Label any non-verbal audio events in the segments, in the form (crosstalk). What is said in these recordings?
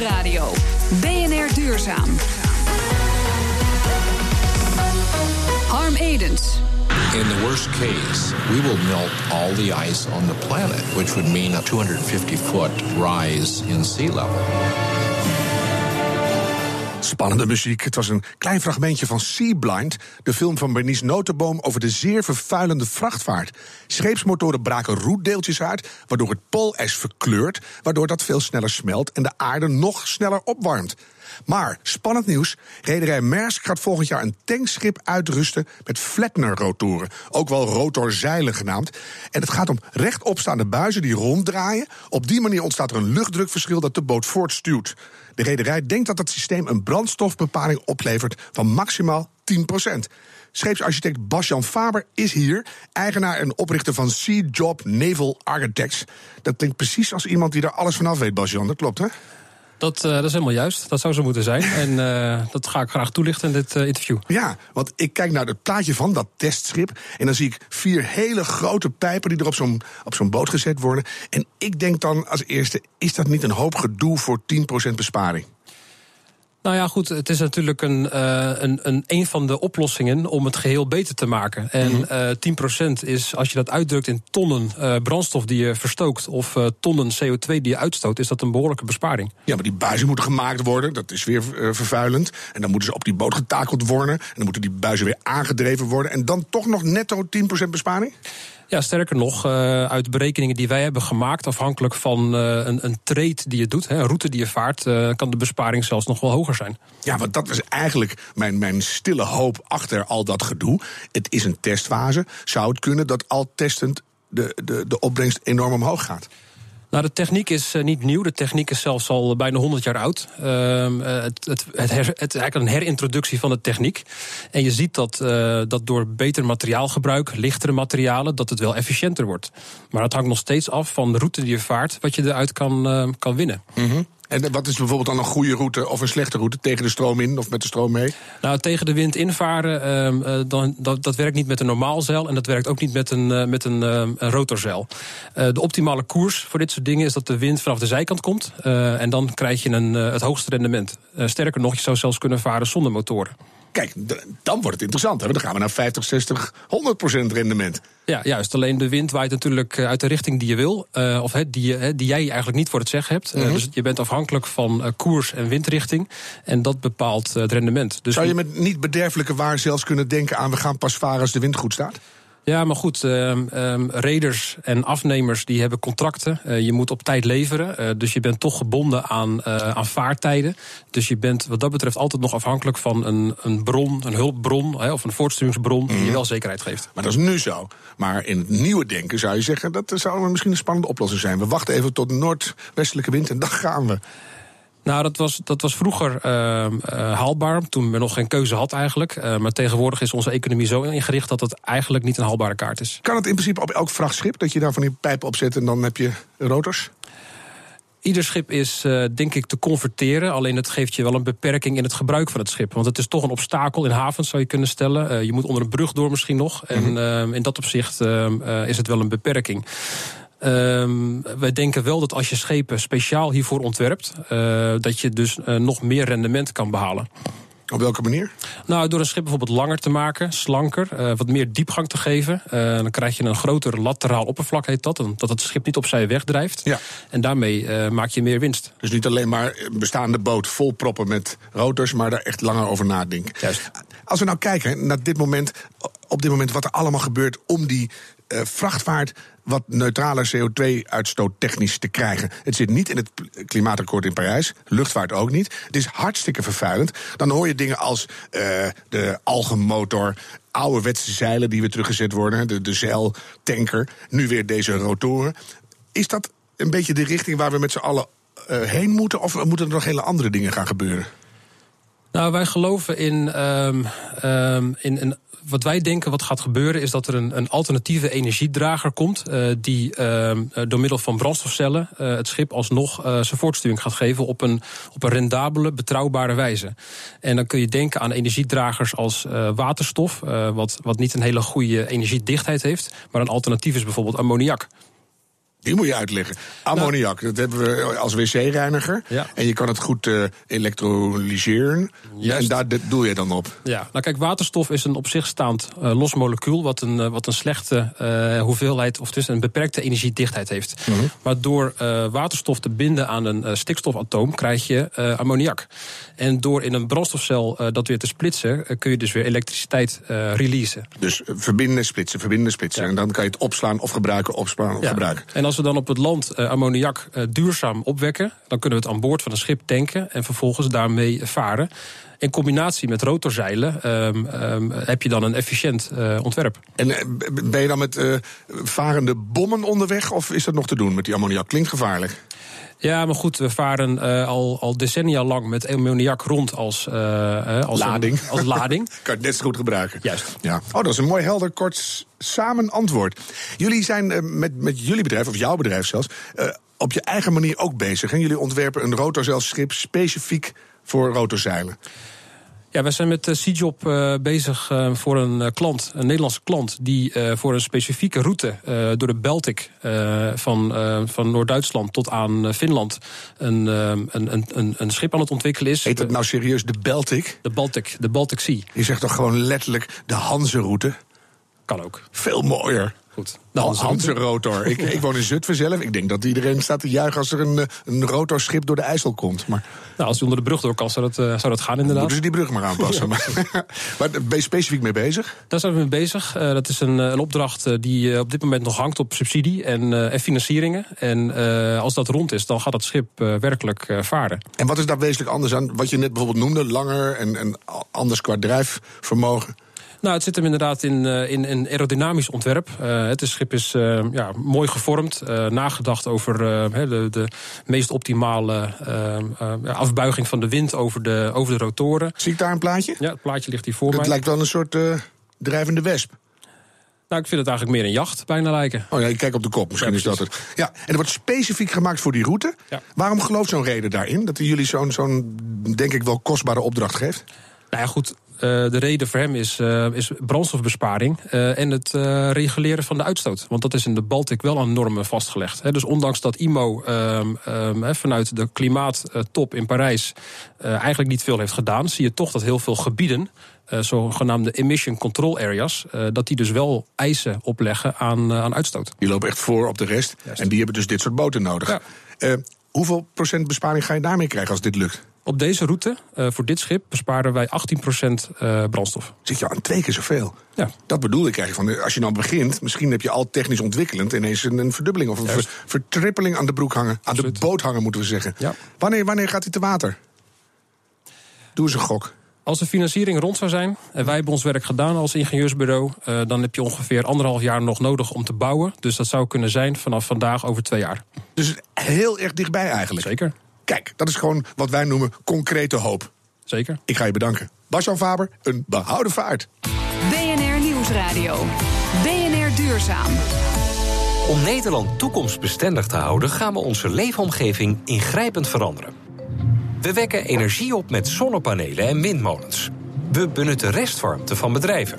Nieuwsradio. BNR Duurzaam. Harm Edens. In the worst case, we will melt all the ice on the planet, which would mean a 250 foot rise in sea level. Spannende muziek. Het was een klein fragmentje van Sea Blind, de film van Bernice Notenboom over de zeer vervuilende vrachtvaart. Scheepsmotoren braken roetdeeltjes uit, waardoor het poolijs verkleurt, waardoor dat veel sneller smelt en de aarde nog sneller opwarmt. Maar spannend nieuws: rederij Maersk gaat volgend jaar een tankschip uitrusten met Flettner-rotoren, ook wel rotorzeilen genaamd. En het gaat om rechtopstaande buizen die ronddraaien. Op die manier ontstaat er een luchtdrukverschil dat de boot voortstuwt. De rederij denkt dat het systeem een brandstofbepaling oplevert van maximaal 10% Scheepsarchitect Basjan Faber is hier, eigenaar en oprichter van Sea Job Naval Architects. Dat klinkt precies als iemand die er alles vanaf weet, Basjan. Dat klopt, hè? Dat, uh, dat is helemaal juist. Dat zou zo moeten zijn. (laughs) En uh, dat ga ik graag toelichten in dit uh, interview. Ja, want ik kijk naar het plaatje van dat testschip. En dan zie ik vier hele grote pijpen die er op zo'n zo'n boot gezet worden. En ik denk dan als eerste: is dat niet een hoop gedoe voor 10% besparing? Nou ja, goed, het is natuurlijk een, uh, een, een, een van de oplossingen om het geheel beter te maken. En mm -hmm. uh, 10% is, als je dat uitdrukt in tonnen uh, brandstof die je verstookt of tonnen CO2 die je uitstoot, is dat een behoorlijke besparing. Ja, maar die buizen moeten gemaakt worden, dat is weer vervuilend. En dan moeten ze op die boot getakeld worden. En dan moeten die buizen weer aangedreven worden. En dan toch nog netto 10% besparing? Ja, sterker nog, uh, uit berekeningen die wij hebben gemaakt, afhankelijk van uh, een, een trade die je doet, een route die je vaart, uh, kan de besparing zelfs nog wel hoger zijn. Ja, want dat was eigenlijk mijn, mijn stille hoop achter al dat gedoe. Het is een testfase. Zou het kunnen dat al testend de, de, de opbrengst enorm omhoog gaat? Nou, de techniek is uh, niet nieuw. De techniek is zelfs al bijna 100 jaar oud. Uh, het, het, het, het, is eigenlijk een herintroductie van de techniek. En je ziet dat, uh, dat door beter materiaalgebruik, lichtere materialen, dat het wel efficiënter wordt. Maar het hangt nog steeds af van de route die je vaart, wat je eruit kan, kan winnen. Mm. En wat is bijvoorbeeld dan een goede route of een slechte route? Tegen de stroom in of met de stroom mee? Nou, tegen de wind invaren, uh, dan, dat, dat werkt niet met een normaal zeil... en dat werkt ook niet met een, uh, met een, uh, een rotorzeil. de optimale koers voor dit soort dingen is dat de wind vanaf de zijkant komt... en dan krijg je een, het hoogste rendement. sterker nog, je zou zelfs kunnen varen zonder motoren. Kijk, dan wordt het interessant. Hè? Dan gaan we naar 50, 60, 100 procent rendement. Ja, juist. Alleen de wind waait natuurlijk uit de richting die je wil. Uh, of he, die, die jij eigenlijk niet voor het zeggen hebt. Mm -hmm. uh, dus je bent afhankelijk van uh, koers en windrichting. En dat bepaalt het rendement. Dus Zou je met niet bederfelijke waar zelfs kunnen denken aan... we gaan pas varen als de wind goed staat? Ja, maar goed, um, reders en afnemers die hebben contracten. Uh, je moet op tijd leveren, uh, dus je bent toch gebonden aan, aan vaartijden. Dus je bent wat dat betreft altijd nog afhankelijk van een, een bron, een hulpbron... Hè, of een voortstuwingsbron die je wel zekerheid geeft. Maar dat is nu zo. Maar in het nieuwe denken zou je zeggen... dat zou misschien een spannende oplossing zijn. We wachten even tot noordwestelijke wind en dan gaan we. Nou, dat was, dat was vroeger uh, uh, haalbaar, toen men nog geen keuze had eigenlijk. Uh, maar tegenwoordig is onze economie zo ingericht dat het eigenlijk niet een haalbare kaart is. Kan het in principe op elk vrachtschip dat je daar van die pijpen op zet en dan heb je rotors? Ieder schip is, uh, denk ik, te converteren. Alleen het geeft je wel een beperking in het gebruik van het schip. Want het is toch een obstakel in havens, zou je kunnen stellen. Uh, je moet onder een brug door misschien nog. En mm -hmm. in dat opzicht is het wel een beperking. Um, wij denken wel dat als je schepen speciaal hiervoor ontwerpt, uh, dat je dus uh, nog meer rendement kan behalen. Op welke manier? Nou, door een schip bijvoorbeeld langer te maken, slanker, uh, wat meer diepgang te geven. dan krijg je een groter lateraal oppervlak, heet dat. Dat het schip niet opzij wegdrijft. Ja. En daarmee maak je meer winst. Dus niet alleen maar een bestaande boot vol proppen met rotors, maar daar echt langer over nadenken. Juist. Als we nou kijken naar dit moment, op dit moment wat er allemaal gebeurt om die vrachtvaart wat neutrale CO2-uitstoot technisch te krijgen. Het zit niet in het klimaatakkoord in Parijs, luchtvaart ook niet. Het is hartstikke vervuilend. Dan hoor je dingen als uh, de algenmotor, ouderwetse zeilen die weer teruggezet worden, de, de zeiltanker, nu weer deze rotoren. Is dat een beetje de richting waar we met z'n allen uh, heen moeten, of moeten er nog hele andere dingen gaan gebeuren? Nou, wij geloven in, um, um, in, in wat wij denken wat gaat gebeuren is dat er een, een alternatieve energiedrager komt. Uh, die uh, door middel van brandstofcellen uh, het schip alsnog zijn voortsturing gaat geven op een, op een rendabele, betrouwbare wijze. En dan kun je denken aan energiedragers als waterstof, wat, wat niet een hele goede energiedichtheid heeft. Maar een alternatief is bijvoorbeeld ammoniak. Die moet je uitleggen. Ammoniak, dat hebben we als wc-reiniger. Ja. En je kan het goed eh elektrolyseren. En daar doe je dan op. Ja, nou kijk, waterstof is een op zich staand eh, los molecuul... wat een, eh, wat een slechte hoeveelheid, of dus een beperkte energiedichtheid heeft. Maar door waterstof te binden aan een stikstofatoom... krijg je ammoniak. En door in een brandstofcel dat weer te splitsen... kun je dus weer elektriciteit releasen. Dus verbinden, splitsen, verbinden, splitsen. Ja. En dan kan je het opslaan of gebruiken, opslaan of Ja. gebruiken. En als we dan op het land eh, ammoniak eh, duurzaam opwekken... dan kunnen we het aan boord van een schip tanken... en vervolgens daarmee varen. In combinatie met rotorzeilen ehm, ehm, heb je dan een efficiënt eh, ontwerp. En ben je dan met eh, varende bommen onderweg? Of is dat nog te doen met die ammoniak? Klinkt gevaarlijk. Ja, maar goed, we varen eh, al, al decennia lang met ammoniak rond als, eh, (laughs) als Lading. Een, als lading. Kan het net zo goed gebruiken. Juist. Ja. Oh, dat is een mooi helder, kort samen antwoord. Jullie zijn eh, met, met jullie bedrijf, of jouw bedrijf zelfs, op je eigen manier ook bezig. En jullie ontwerpen een rotorzeilschip specifiek voor rotorzeilen. Ja, wij zijn met uh, Seajob uh, bezig uh, voor een klant, een Nederlandse klant, die uh, voor een specifieke route door de Baltic van, van Noord-Duitsland tot aan Finland een, een, een, een schip aan het ontwikkelen is. Heet het nou serieus de Baltic? De Baltic, de Baltic Sea. Je zegt toch gewoon letterlijk de Hanze-route? Kan ook. Veel mooier. Goed. De Hanse rotor. ik, (laughs) ik woon in Zutphen zelf. Ik denk dat iedereen staat te juichen als er een, een rotorschip door de IJssel komt. Maar nou, als je onder de brug door kan, zou dat, uh, zou dat gaan inderdaad. Moeten ze die brug maar aanpassen. (laughs) Ja. (laughs) maar ben je specifiek mee bezig? Daar zijn we mee bezig. Uh, dat is een, een opdracht die op dit moment nog hangt op subsidie en, en financieringen. En als dat rond is, dan gaat het schip werkelijk varen. En wat is daar wezenlijk anders aan? Wat je net bijvoorbeeld noemde, langer en, en anders qua drijfvermogen? Nou, het zit hem inderdaad in, uh, in een aerodynamisch ontwerp. Uh, het schip is uh, ja, mooi gevormd, nagedacht over de, de, meest optimale afbuiging van de wind over de, over de rotoren. Zie ik daar een plaatje? Ja, het plaatje ligt hier voor het mij. Het lijkt wel een soort drijvende wesp. Nou, ik vind het eigenlijk meer een jacht, bijna lijken. Oh ja, ik kijk op de kop, misschien ja, is dat het. Ja, en het wordt specifiek gemaakt voor die route. Ja. Waarom gelooft zo'n reden daarin? Dat hij jullie zo'n, zo'n denk ik wel kostbare opdracht geeft? Nou ja, goed, de reden voor hem is, uh, is brandstofbesparing uh, en het reguleren van de uitstoot. Want dat is in de Baltic wel aan normen vastgelegd. Hè. Dus ondanks dat IMO um, um, vanuit de klimaattop in Parijs eigenlijk niet veel heeft gedaan, zie je toch dat heel veel gebieden, zogenaamde emission control areas, dat die dus wel eisen opleggen aan, aan uitstoot. Die lopen echt voor op de rest Juist. en die hebben dus dit soort boten nodig. Ja. hoeveel procent besparing ga je daarmee krijgen als dit lukt? Op deze route, uh, voor dit schip, besparen wij 18% uh, brandstof. Zit je aan twee keer zoveel? Ja. Dat bedoel ik eigenlijk. Van, als je dan begint, misschien heb je al technisch ontwikkelend ineens een, een verdubbeling of een ver, vertrippeling aan de broek hangen. Aan Absoluut. de boot hangen, moeten we zeggen. Ja. Wanneer, wanneer gaat hij te water? Doe eens een gok. Als de financiering rond zou zijn en wij hebben ons werk gedaan als ingenieursbureau, uh, dan heb je ongeveer anderhalf jaar nog nodig om te bouwen. Dus dat zou kunnen zijn vanaf vandaag over twee jaar. Dus heel erg dichtbij eigenlijk. Zeker. Kijk, dat is gewoon wat wij noemen concrete hoop. Zeker. Ik ga je bedanken. Basjan Faber, een behouden vaart. BNR Nieuwsradio. BNR Duurzaam. Om Nederland toekomstbestendig te houden, gaan we onze leefomgeving ingrijpend veranderen. We wekken energie op met zonnepanelen en windmolens. We benutten restwarmte van bedrijven.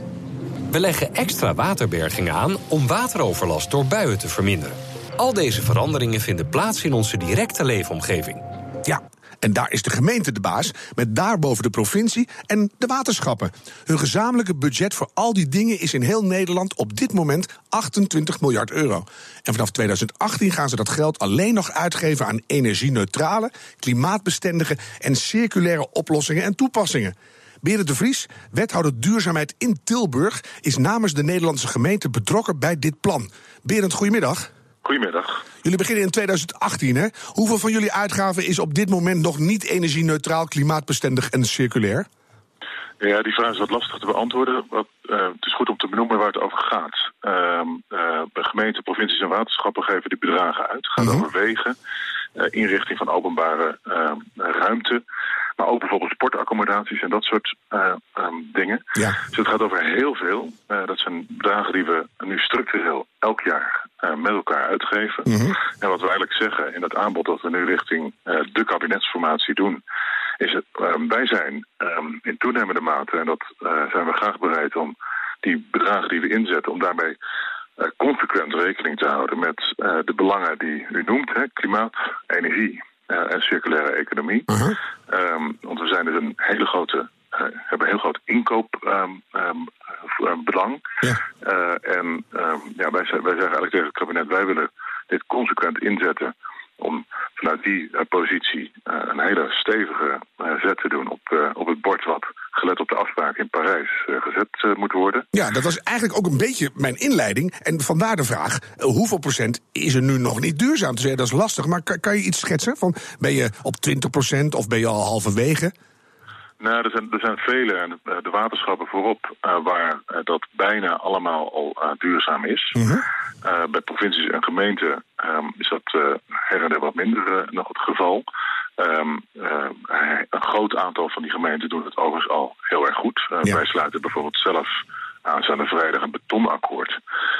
We leggen extra waterbergingen aan om wateroverlast door buien te verminderen. Al deze veranderingen vinden plaats in onze directe leefomgeving. Ja, en daar is de gemeente de baas, met daarboven de provincie en de waterschappen. Hun gezamenlijke budget voor al die dingen is in heel Nederland op dit moment 28 miljard euro. En vanaf 2018 gaan ze dat geld alleen nog uitgeven aan energie-neutrale, klimaatbestendige en circulaire oplossingen en toepassingen. Berend de Vries, wethouder duurzaamheid in Tilburg, is namens de Nederlandse gemeente betrokken bij dit plan. Berend, goedemiddag. Goedemiddag. Jullie beginnen in 2018, hè? Hoeveel van jullie uitgaven is op dit moment nog niet energie-neutraal, klimaatbestendig en circulair? Ja, die vraag is wat lastig te beantwoorden. Wat, uh, het is goed om te benoemen waar het over gaat. Uh, uh, gemeenten, provincies en waterschappen geven die bedragen uit. Het gaat Mhm. over wegen, inrichting van openbare ruimte. Maar ook bijvoorbeeld sportaccommodaties en dat soort um, dingen. Ja. Dus het gaat over heel veel. dat zijn bedragen die we nu structureel elk jaar met elkaar uitgeven. Mhm. En wat we eigenlijk zeggen in dat aanbod dat we nu richting uh, de kabinetsformatie doen, is het, uh, wij zijn um, in toenemende mate, en dat zijn we graag bereid om die bedragen die we inzetten, om eh, consequent rekening te houden met eh, de belangen die u noemt: hè, klimaat, energie eh, en circulaire economie. Uh-huh. Ehm, want we zijn dus een hele grote, eh, hebben een heel groot inkoopbelang. Ja. Eh, en ehm, ja, wij, zeggen- wij zeggen eigenlijk tegen het kabinet: wij willen dit consequent inzetten om vanuit die eh, positie eh, een hele stevige eh, zet te doen op, op het bord wat gelet op de afspraken in Parijs gezet moet worden. Ja, dat was eigenlijk ook een beetje mijn inleiding. En vandaar de vraag, hoeveel procent is er nu nog niet duurzaam? Te zeggen, dat is lastig, maar kan, kan je iets schetsen? Van, ben je op 20 procent of ben je al halverwege? Nou, er zijn, er zijn vele, waterschappen voorop, eh, waar eh, dat bijna allemaal al eh, duurzaam is. Eh, bij provincies en gemeenten ehm, is dat her en der wat minder nog het geval. Ehm, eh, een groot aantal van die gemeenten doen het overigens al heel erg goed. Ja. Wij sluiten bijvoorbeeld zelf aanstaande vrijdag een betonakkoord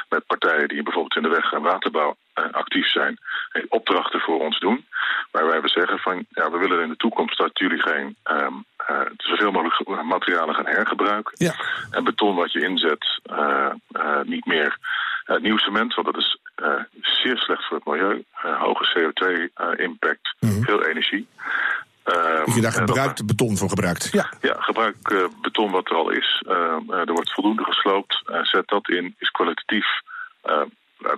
met partijen die bijvoorbeeld in de weg- en waterbouw actief zijn en opdrachten voor ons doen. Waar wij zeggen van ja, we willen in de toekomst dat jullie geen ehm, eh, zoveel mogelijk materialen gaan hergebruiken. Ja. En beton wat je inzet, eh, eh, niet meer nieuw cement, want dat is zeer slecht voor het milieu. Hoge CO2-impact, veel energie. Ehm, Dat je daar dat- gebruikt beton voor gebruikt. Ja. ja, gebruik beton wat er al is. Er wordt voldoende gesloopt. Eh, zet dat in, is kwalitatief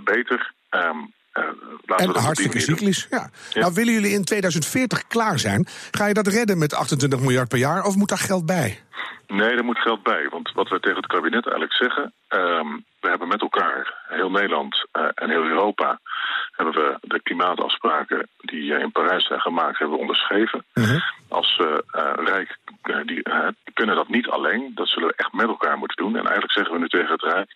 beter. Ehm, eh, we En hartstikke cyclisch. Ja. Nou, willen jullie in 2040 klaar zijn? Ga je dat redden met 28 miljard per jaar of moet daar geld bij? Nee, er moet geld bij. Want wat wij tegen het kabinet eigenlijk zeggen... ehm, we hebben met elkaar, heel Nederland eh, en heel Europa... hebben we de klimaatafspraken die eh, in Parijs zijn gemaakt... hebben we onderschreven. Als eh, eh, Rijk, eh, die, kunnen dat niet alleen. Dat zullen we echt met elkaar moeten doen. En eigenlijk zeggen we nu tegen het Rijk...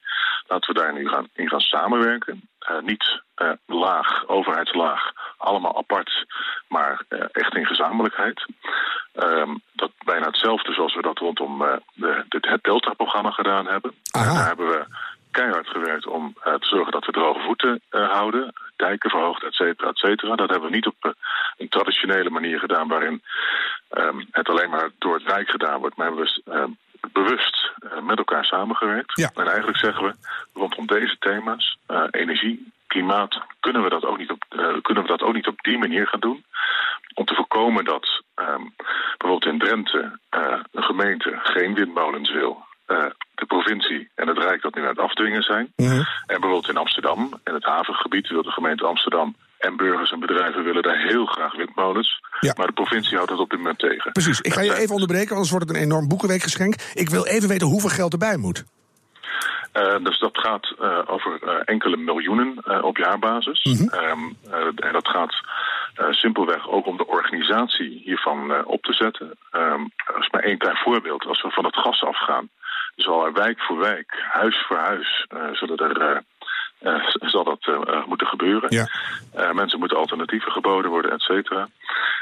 laten we daar nu gaan, in gaan samenwerken. Niet laag, overheidslaag, allemaal apart... maar eh, echt in gezamenlijkheid. Ehm, dat bijna hetzelfde zoals we dat rondom eh, de, het Delta-programma gedaan hebben. Aha. Daar hebben we keihard gewerkt om eh, te zorgen dat we droge voeten eh, houden. Dijken verhoogd, et cetera, et cetera. Dat hebben we niet op eh, een traditionele manier gedaan... waarin ehm, het alleen maar door het Rijk gedaan wordt. Maar hebben we ehm, bewust eh, met elkaar samengewerkt. Ja. En eigenlijk zeggen we rondom deze thema's... eh, energie, klimaat, kunnen we, dat ook niet op, eh, kunnen we dat ook niet op die manier gaan doen om te voorkomen dat ehm, bijvoorbeeld in Drenthe eh, een gemeente geen windmolens wil. eh, de provincie en het Rijk dat nu aan het afdwingen zijn. En bijvoorbeeld in Amsterdam, in het havengebied, wil de gemeente Amsterdam en burgers en bedrijven willen daar heel graag windmolens. Ja. Maar de provincie houdt dat op dit moment tegen. Precies. Ik ga je even onderbreken, anders wordt het een enorm boekenweekgeschenk. Ik wil even weten hoeveel geld erbij moet. Eh, dus dat gaat eh, over eh, enkele miljoenen op jaarbasis. Ehm, eh, en dat gaat simpelweg ook om de organisatie hiervan op te zetten. Ehm dat is maar één klein voorbeeld. Als we van het gas afgaan, zal er wijk voor wijk, huis voor huis, zullen er, eh, zal dat eh, eh, moeten gebeuren. Ja. Mensen moeten alternatieven geboden worden, et cetera.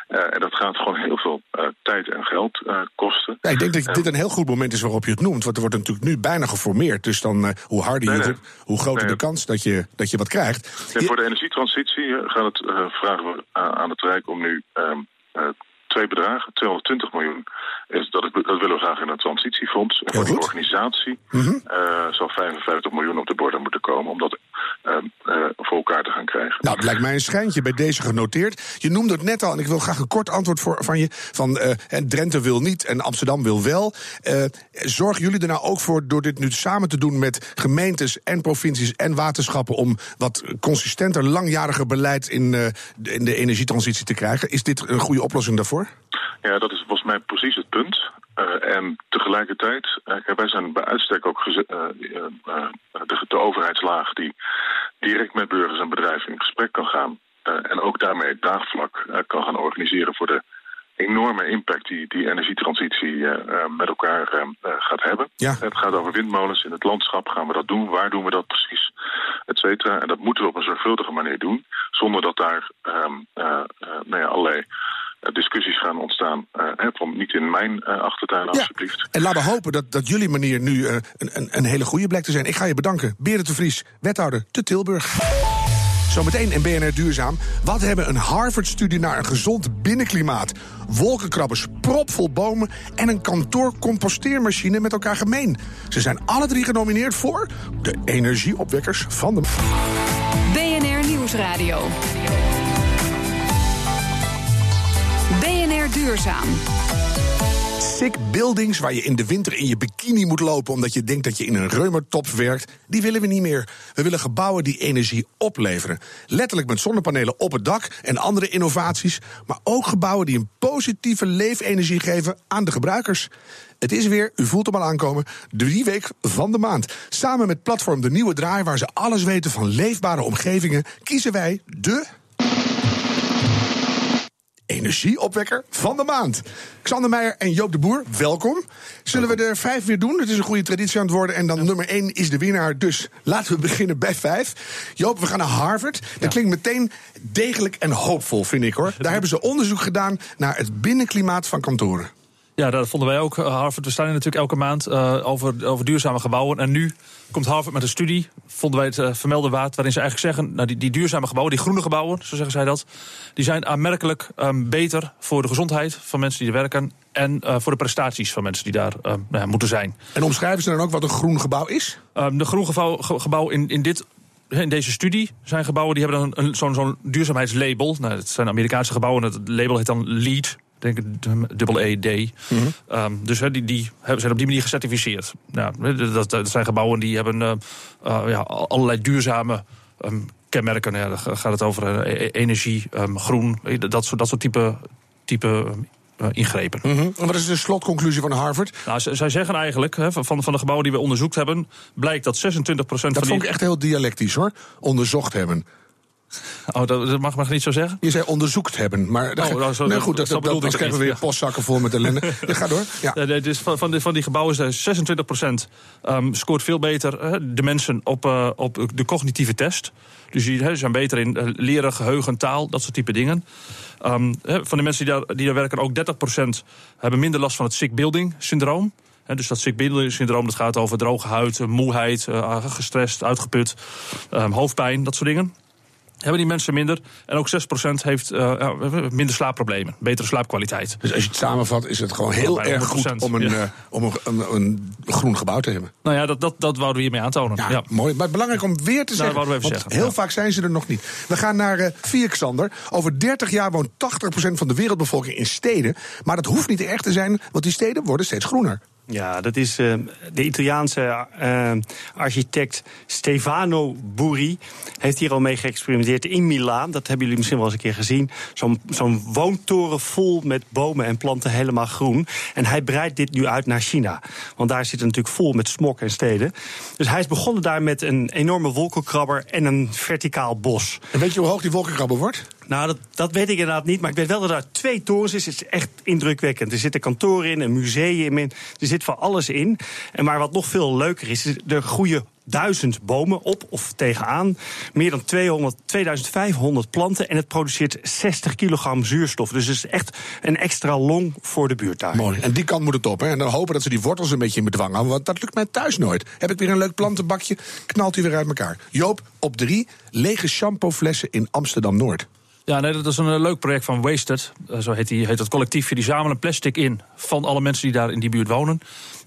En dat gaat gewoon heel veel tijd en geld kosten. Ja, ik denk dat dit een heel goed moment is waarop je het noemt. Want er wordt natuurlijk nu bijna geformeerd. Dus dan, hoe harder je het nee. hoe groter Nee. de kans dat je, dat je wat krijgt. Voor de energietransitie gaat het, vragen we aan, het Rijk om nu ehm, eh, twee bedragen. 220 miljoen is, dat, dat willen we graag in het transitiefonds. En voor goed. organisatie eh, zal 55 miljoen op de borden moeten komen om dat ehm, eh, voor elkaar te gaan krijgen. Nou, het lijkt mij een schijntje bij deze genoteerd. Je noemde het net al, en ik wil graag een kort antwoord voor, van je. Van eh, en Drenthe wil niet en Amsterdam wil wel. Eh, zorgen jullie er nou ook voor, door dit nu samen te doen met gemeentes en provincies en waterschappen, om wat consistenter, langjariger beleid in, eh, de- in de energietransitie te krijgen? Is dit een goede oplossing daarvoor? Ja, dat is volgens mij precies het punt. Eh, en tegelijkertijd, kijk, wij zijn bij uitstek ook eh, de, de overheidslaag die direct met burgers en bedrijven in gesprek kan gaan. en ook daarmee het daagvlak kan gaan organiseren voor de enorme impact die die energietransitie met elkaar gaat hebben. Ja. Het gaat over windmolens in het landschap. Gaan we dat doen? Waar doen we dat precies? Et cetera. En dat moeten we op een zorgvuldige manier doen. Zonder dat daar eh, nou ja, allerlei discussies gaan ontstaan. eh, hè, van niet in mijn eh, achtertuin, alsjeblieft. En laten we hopen dat, dat jullie manier nu eh, een, een, een hele goede blijkt te zijn. Ik ga je bedanken. Berend de Vries, wethouder te Tilburg. Zometeen in BNR Duurzaam. Wat hebben een Harvard-studie naar een gezond binnenklimaat, wolkenkrabbers, propvol bomen en een kantoorcomposteermachine met elkaar gemeen? Ze zijn alle drie genomineerd voor de energieopwekkers van de. BNR Nieuwsradio. Duurzaam. Sick buildings waar je in de winter in je bikini moet lopen omdat je denkt dat je in een reumertop werkt, die willen we niet meer. We willen gebouwen die energie opleveren. Letterlijk met zonnepanelen op het dak en andere innovaties, maar ook gebouwen die een positieve leefenergie geven aan de gebruikers. Het is weer, u voelt hem al aankomen, drie week van de maand. Samen met platform De Nieuwe Draai, waar ze alles weten van leefbare omgevingen, kiezen wij de energieopwekker van de maand. Xander Meijer en Joop de Boer, welkom. Zullen we er vijf weer doen? Het is een goede traditie aan het worden. En dan nummer één is de winnaar. Dus laten we beginnen bij vijf. Joop, we gaan naar Harvard. Dat klinkt meteen degelijk en hoopvol, vind ik hoor. Daar hebben ze onderzoek gedaan naar het binnenklimaat van kantoren. Ja, dat vonden wij ook. Harvard, we staan hier natuurlijk elke maand uh, over, over duurzame gebouwen. En nu komt Harvard met een studie, vonden wij het uh, vermelden waard... waarin ze eigenlijk zeggen, nou, die, die duurzame gebouwen, die groene gebouwen, zo zeggen zij dat... die zijn aanmerkelijk um, beter voor de gezondheid van mensen die er werken... en voor de prestaties van mensen die daar nou ja, moeten zijn. En omschrijven ze dan ook wat een groen gebouw is? Um, de groen gebouw, gebouw in, in dit in deze studie zijn gebouwen die hebben dan een, zo'n zo'n duurzaamheidslabel. Nou, het zijn Amerikaanse gebouwen. Het label heet dan LEED denk ik, dubbel ED. Mm -hmm. um, dus he, die, die zijn op die manier gecertificeerd. Nou, dat, dat zijn gebouwen die hebben uh, uh, ja, allerlei duurzame um, kenmerken. Ja, gaat het over uh, energie, um, groen, dat soort, dat soort type, type uh, ingrepen. Mm -hmm. En wat is de slotconclusie van Harvard? Nou, zij zeggen eigenlijk, he, van, van de gebouwen die we onderzoekt hebben... blijkt dat 26 procent van die... Dat vond ik echt heel dialectisch, hoor. Onderzocht hebben. Oh, dat mag maar niet zo zeggen? Je zei onderzoekt hebben, maar... Oh, nou, zo, nee, goed, dat, dat, dat, dan krijgen we weer postzakken vol met ellende. (laughs) ja, ga door. Ja. Ja, dus van, van, die, van die gebouwen is 26 procent um, scoort veel beter de mensen op, uh, op de cognitieve test. Dus die zijn beter in leren, geheugen, taal, dat soort type dingen. Um, van de mensen die daar, die daar werken, ook 30 procent hebben minder last van het sick building syndroom. He, dus dat sick building syndroom dat gaat over droge huid, moeheid, gestrest, uitgeput, um, hoofdpijn, dat soort dingen hebben die mensen minder. En ook 6% heeft uh, minder slaapproblemen, betere slaapkwaliteit. Dus als je het samenvat, is het gewoon heel erg goed om, een, ja. uh, om een, een, een, groen gebouw te hebben. Nou ja, dat, dat, dat wouden we hiermee aantonen. Ja, ja. mooi. Maar belangrijk om weer te nou, zeggen, want zeggen. ja. heel vaak zijn ze er nog niet. We gaan naar uh, Vierksander. Over 30 jaar woont 80% van de wereldbevolking in steden. Maar dat hoeft niet erg te zijn, want die steden worden steeds groener. Ja, dat is uh, de Italiaanse uh, architect Stefano Burri. Heeft hier al mee geëxperimenteerd in Milaan. Dat hebben jullie misschien wel eens een keer gezien. Zo'n zo'n woontoren vol met bomen en planten helemaal groen. En hij breidt dit nu uit naar China. Want daar zit het natuurlijk vol met smok en steden. Dus hij is begonnen daar met een enorme wolkenkrabber en een verticaal bos. En weet je hoe hoog die wolkenkrabber wordt? Nou, dat, dat weet ik inderdaad niet. Maar ik weet wel dat er twee torens is. Het is echt indrukwekkend. Er zitten kantoren in, een museum in. Er zit van alles in. En maar wat nog veel leuker is, is er groeien duizend bomen op of tegenaan. Meer dan 200, 2500 planten. En het produceert 60 kilogram zuurstof. Dus het is echt een extra long voor de buurt daar. Mooi. En die kant moet het op. Hè? En dan hopen dat ze die wortels een beetje in bedwang houden. Want dat lukt mij thuis nooit. Heb ik weer een leuk plantenbakje, knalt hij weer uit elkaar. Joop, op drie, lege shampooflessen in Amsterdam-Noord. Ja, nee, dat is een leuk project van Wasted. Zo heet, die, heet dat collectief. Die zamelen plastic in van alle mensen die daar in die buurt wonen.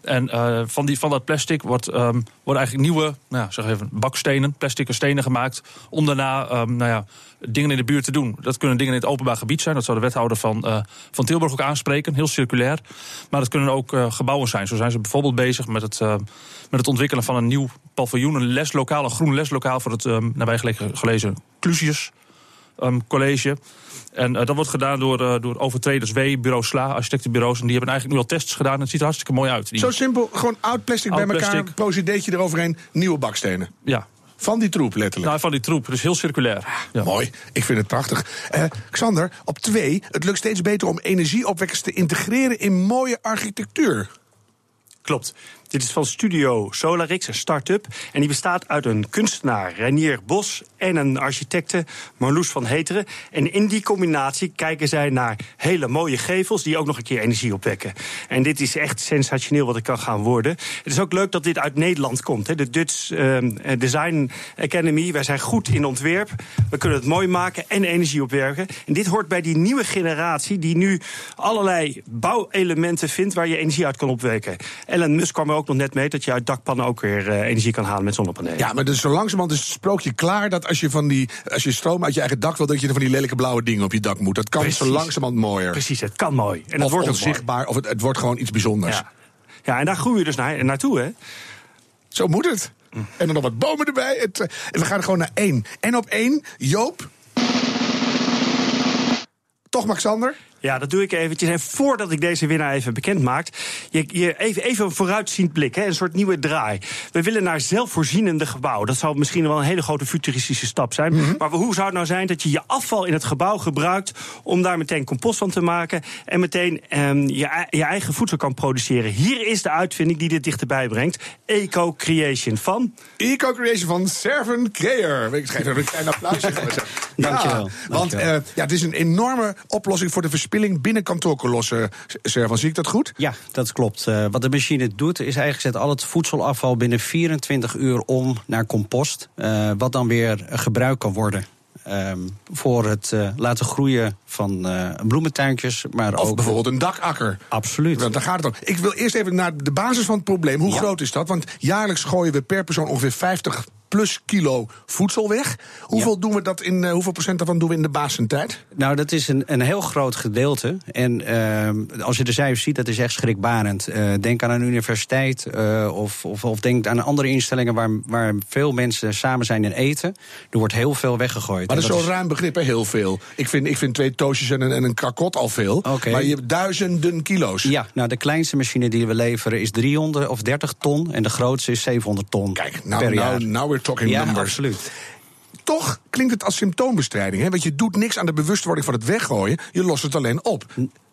En uh, van, die, van dat plastic wordt, um, worden eigenlijk nieuwe nou zeg even, bakstenen, plastic stenen gemaakt. Om daarna um, nou ja, dingen in de buurt te doen. Dat kunnen dingen in het openbaar gebied zijn. Dat zou de wethouder van, van Tilburg ook aanspreken. Heel circulair. Maar dat kunnen ook gebouwen zijn. Zo zijn ze bijvoorbeeld bezig met het, met het ontwikkelen van een nieuw paviljoen. Een leslokaal, een groen leslokaal voor het um, nabij gelezen Clusius. Um, college. En uh, dat wordt gedaan door, uh, door overtreders W, bureau SLA, architectenbureaus. En die hebben eigenlijk nu al tests gedaan. En het ziet er hartstikke mooi uit. Die... Zo simpel, gewoon oud plastic Oud bij elkaar, plastic. procedeetje eroverheen, nieuwe bakstenen. Ja, Van die troep, letterlijk. nou, van die troep. Dus heel circulair. Ja. Mooi, ik vind het prachtig. Eh Xander, op twee, het lukt steeds beter om energieopwekkers te integreren in mooie architectuur. Klopt. Dit is van Studio Solarix, een start-up. En die bestaat uit een kunstenaar, Renier Bos, en een architecte, Marloes van Heteren. En in die combinatie kijken zij naar hele mooie gevels die ook nog een keer energie opwekken. En dit is echt sensationeel wat het kan gaan worden. Het is ook leuk dat dit uit Nederland komt. Hè. De Dutch ehm, Design Academy. Wij zijn goed in ontwerp. We kunnen het mooi maken en energie opwerken. En dit hoort bij die nieuwe generatie die nu allerlei bouwelementen vindt waar je energie uit kan opwekken. Elon Musk kwam er ook nog net mee dat je uit dakpannen ook weer eh, energie kan halen met zonnepanelen. Ja, maar dus zo langzamerhand is het sprookje klaar dat als je, van die, als je stroom uit je eigen dak wil, dat je er van die lelijke blauwe dingen op je dak moet. Dat kan Precies. zo langzamerhand mooier. Precies, het kan mooi. En het of wordt ook mooi. onzichtbaar, of het, het wordt gewoon iets bijzonders. Ja. ja, en daar groeien we dus naar, naartoe, hè? Zo moet het. En dan nog wat bomen erbij. Het, en we gaan gewoon naar één. En op één, Joop. Toch, Maxander? Ja, dat doe ik eventjes. En voordat ik deze winnaar even bekend maak, je, je even, even een vooruitziend blik, hè, een soort nieuwe draai. We willen naar zelfvoorzienende gebouwen. Dat zou misschien wel een hele grote futuristische stap zijn. Mhm. Maar hoe zou het nou zijn dat je je afval in het gebouw gebruikt om daar meteen compost van te maken en meteen ehm, je, je eigen voedsel kan produceren? Hier is de uitvinding die dit dichterbij brengt: Eco Creation van. Eco-creation van Servan Creer. Ik geef er een klein applausje voor. (laughs) Dankjewel, Ja, want dankjewel. eh, ja, het is een enorme oplossing voor de verspilling binnen kantoorkolossen. Servan, zie ik dat goed? Ja, dat klopt. Eh, wat de machine doet, is eigenlijk zet al het voedselafval binnen 24 uur om naar compost. eh, wat dan weer gebruikt kan worden. ehm, voor het eh, laten groeien van eh, bloementuintjes. Maar Of ook bijvoorbeeld een dakakker. Absoluut. Want daar gaat het om. Ik wil eerst even naar de basis van het probleem. Hoe Ja. groot is dat? Want jaarlijks gooien we per persoon ongeveer 50 plus kilo voedsel weg. Hoeveel doen we dat in, eh, hoeveel procent daarvan doen we in de basentijd? Nou, dat is een, een heel groot gedeelte. En ehm, als je de cijfers ziet, dat is echt schrikbarend. Eh, denk aan een universiteit of, of, of denk aan andere instellingen waar, waar veel mensen samen zijn en eten. Er wordt heel veel weggegooid. Maar dat is zo'n ruim begrip, hè? heel veel. Ik vind, ik vind twee en een, en een krakot al veel. Maar je hebt duizenden kilo's. Ja, nou de kleinste machine die we leveren is 300 of 30 ton. En de grootste is 700 ton Kijk, nou, per jaar. nou, now we're talking ja, numbers. absoluut. Toch klinkt het als symptoombestrijding. Hè? Want je doet niks aan de bewustwording van het weggooien. Je lost het alleen op.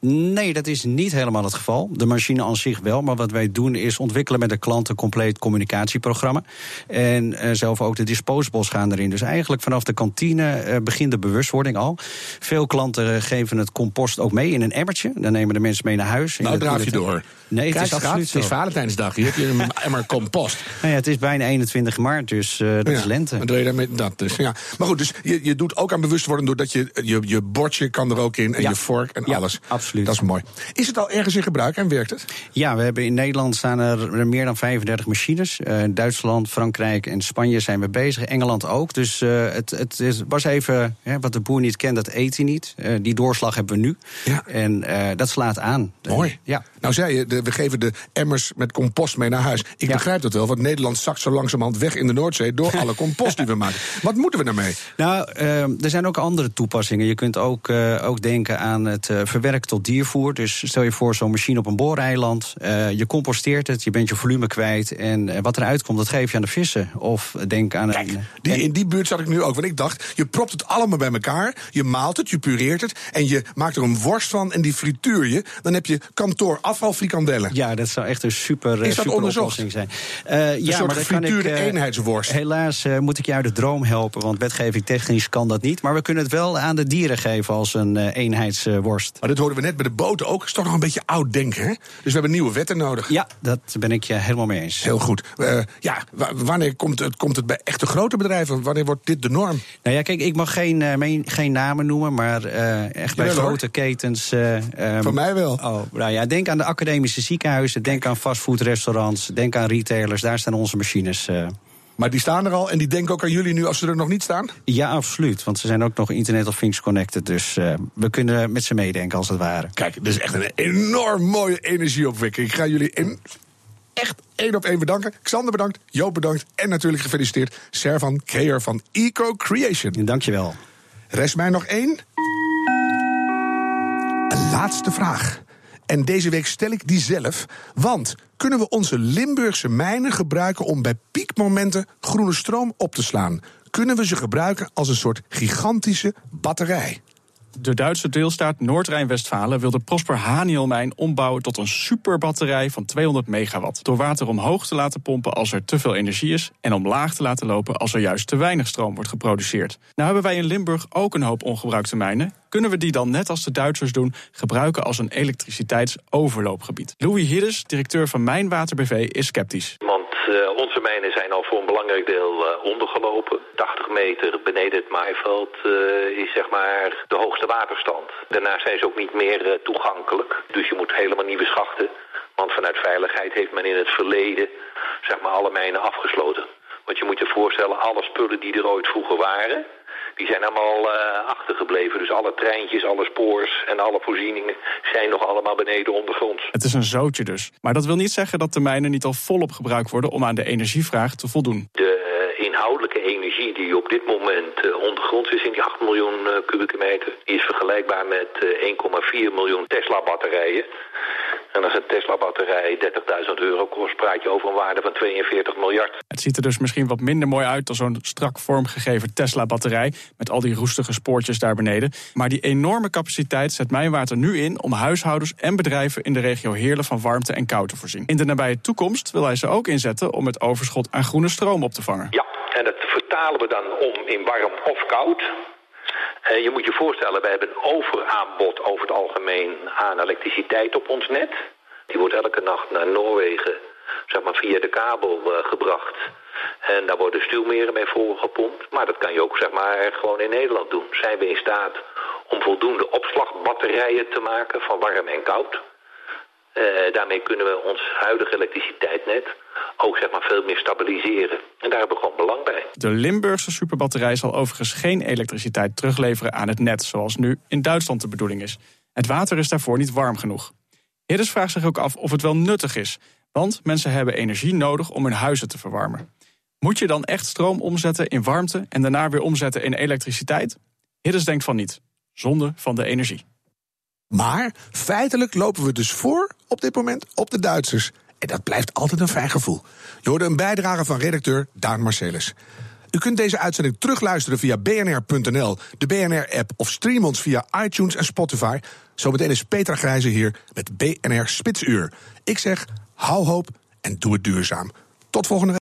Nee, dat is niet helemaal het geval. De machine aan zich wel. Maar wat wij doen is ontwikkelen met de klant een compleet communicatieprogramma. En eh, zelf ook de disposables gaan erin. Dus eigenlijk vanaf de kantine eh, begint de bewustwording al. Veel klanten eh, geven het compost ook mee in een emmertje. Dan nemen de mensen mee naar huis. Nou draaf je door. Nee, het is absoluut het is. Valentijnsdag. Hier heb je een emmer compost. (laughs) Nou ja, het is bijna 21 maart, dus dat Ja, is lente. Dan doe je daarmee dat dus. Ja. Maar goed, dus je, je doet ook aan bewustwording doordat je, je je bordje kan er ook in en Ja. je vork en alles. absoluut. Dat is mooi. Is het al ergens in gebruik en werkt het? Ja, we hebben in Nederland staan er meer dan 35 machines. Eh, Duitsland, Frankrijk en Spanje zijn we bezig. Engeland ook. Dus eh, het, het is, was even, hè, wat de boer niet kent, dat eet hij niet. Eh, die doorslag hebben we nu. Ja. En dat slaat aan. Mooi. Ja. Nou zei je, de, we geven de emmers met compost mee naar huis. Ik Ja. begrijp dat wel, want Nederland zakt zo langzamerhand weg in de Noordzee... door (laughs) alle compost die we maken. Wat moeten we daarmee? Nou, eh, er zijn ook andere toepassingen. Je kunt ook, eh, ook denken aan het eh, verwerken tot diervoer. Dus stel je voor zo'n machine op een booreiland. eh, je composteert het, je bent je volume kwijt. En wat eruit komt, dat geef je aan de vissen. Of denk aan Kijk, een... die, in die buurt zat ik nu ook. Want ik dacht, je propt het allemaal bij elkaar. Je maalt het, je pureert het. En je maakt er een worst van en die frituur je. Dan heb je kantoor afvalfrikandellen. Ja, dat zou echt een super, eh, Is dat super onderzocht? oplossing zijn. Eh, ja, soort maar dan kan ik, gefrituurde eh, eenheidsworst. Helaas moet ik je uit de droom helpen, want wetgeving technisch kan dat niet. Maar we kunnen het wel aan de dieren geven als een eenheidsworst. Maar dit hoorden we net bij de boten ook. Is toch nog een beetje oud denken, hè? Dus we hebben nieuwe wetten nodig. Ja, dat ben ik je helemaal mee eens. Heel goed. Eh, ja, wa- wanneer komt het, komt het bij echte grote bedrijven? Wanneer wordt dit de norm? Nou ja, kijk, ik mag geen, geen namen noemen, maar echt bij hoor. grote ketens. eh, ehm, Van mij wel. Oh, nou ja, denk aan de academische ziekenhuizen, denk aan fastfoodrestaurants, denk aan retailers. Daar staan onze machines. eh. Maar die staan er al en die denken ook aan jullie nu als ze er nog niet staan? Ja, absoluut. Want ze zijn ook nog Internet of Things connected. Dus eh, we kunnen met ze meedenken als het ware. Kijk, dit is echt een enorm mooie energieopwekking. Ik ga jullie in echt één op één bedanken. Xander bedankt, Joop bedankt en natuurlijk gefeliciteerd Servan Creer van Eco Creation. Dankjewel. Rest mij nog één. Een laatste vraag. En deze week stel ik die zelf. Want kunnen we onze Limburgse mijnen gebruiken om bij piekmomenten groene stroom op te slaan? Kunnen we ze gebruiken als een soort gigantische batterij? De Duitse deelstaat Noord-Rijn-Westfalen wil de Prosper Hanielmijn ombouwen tot een superbatterij van 200 megawatt. Door water omhoog te laten pompen als er te veel energie is en omlaag te laten lopen als er juist te weinig stroom wordt geproduceerd. Nou hebben wij in Limburg ook een hoop ongebruikte mijnen. Kunnen we die dan net als de Duitsers doen gebruiken als een elektriciteitsoverloopgebied? Louis Hiddes, directeur van Mijnwater BV, is sceptisch. Mijnen zijn al voor een belangrijk deel uh, ondergelopen. 80 meter beneden het maaiveld uh, is zeg maar de hoogste waterstand. Daarna zijn ze ook niet meer toegankelijk. Dus je moet helemaal nieuwe schachten. Want vanuit veiligheid heeft men in het verleden zeg maar alle mijnen afgesloten. Want je moet je voorstellen, alle spullen die er ooit vroeger waren... die zijn allemaal uh, achtergebleven. Dus alle treintjes, alle spoors en alle voorzieningen... zijn nog allemaal beneden ondergronds. Het is een zootje dus. Maar dat wil niet zeggen dat de mijnen niet al volop gebruikt worden... om aan de energievraag te voldoen. De uh, inhoudelijke energie die op dit moment uh, ondergronds is... in die 8 miljoen kubieke meter... is vergelijkbaar met 1,4 miljoen Tesla-batterijen... En als een Tesla-batterij 30.000 euro kost, praat je over een waarde van 42 miljard. Het ziet er dus misschien wat minder mooi uit dan zo'n strak vormgegeven Tesla-batterij... met al die roestige spoortjes daar beneden. Maar die enorme capaciteit zet Mijnwater nu in... om huishoudens en bedrijven in de regio Heerlen van warmte en kou te voorzien. In de nabije toekomst wil hij ze ook inzetten om het overschot aan groene stroom op te vangen. Ja, en dat vertalen we dan om in warm of koud... Uh, je moet je voorstellen, we hebben een overaanbod over het algemeen aan elektriciteit op ons net. Die wordt elke nacht naar Noorwegen zeg maar, via de kabel uh, gebracht. En daar worden stuwmeren mee volgepompt. Maar dat kan je ook zeg maar, gewoon in Nederland doen. Zijn we in staat om voldoende opslagbatterijen te maken van warm en koud? Uh, daarmee kunnen we ons huidige elektriciteitsnet ook zeg maar, veel meer stabiliseren. En daar hebben we gewoon belang bij. De Limburgse superbatterij zal overigens geen elektriciteit terugleveren aan het net... zoals nu in Duitsland de bedoeling is. Het water is daarvoor niet warm genoeg. Hiddes vraagt zich ook af of het wel nuttig is. Want mensen hebben energie nodig om hun huizen te verwarmen. Moet je dan echt stroom omzetten in warmte... en daarna weer omzetten in elektriciteit? Hiddes denkt van niet. Zonde van de energie. Maar feitelijk lopen we dus voor op dit moment op de Duitsers. En dat blijft altijd een fijn gevoel. Je hoorde een bijdrage van redacteur Daan Marcellus. U kunt deze uitzending terugluisteren via bnr.nl, de BNR-app of stream ons via iTunes en Spotify. Zometeen is Petra Grijze hier met BNR Spitsuur. Ik zeg, hou hoop en doe het duurzaam. Tot volgende week.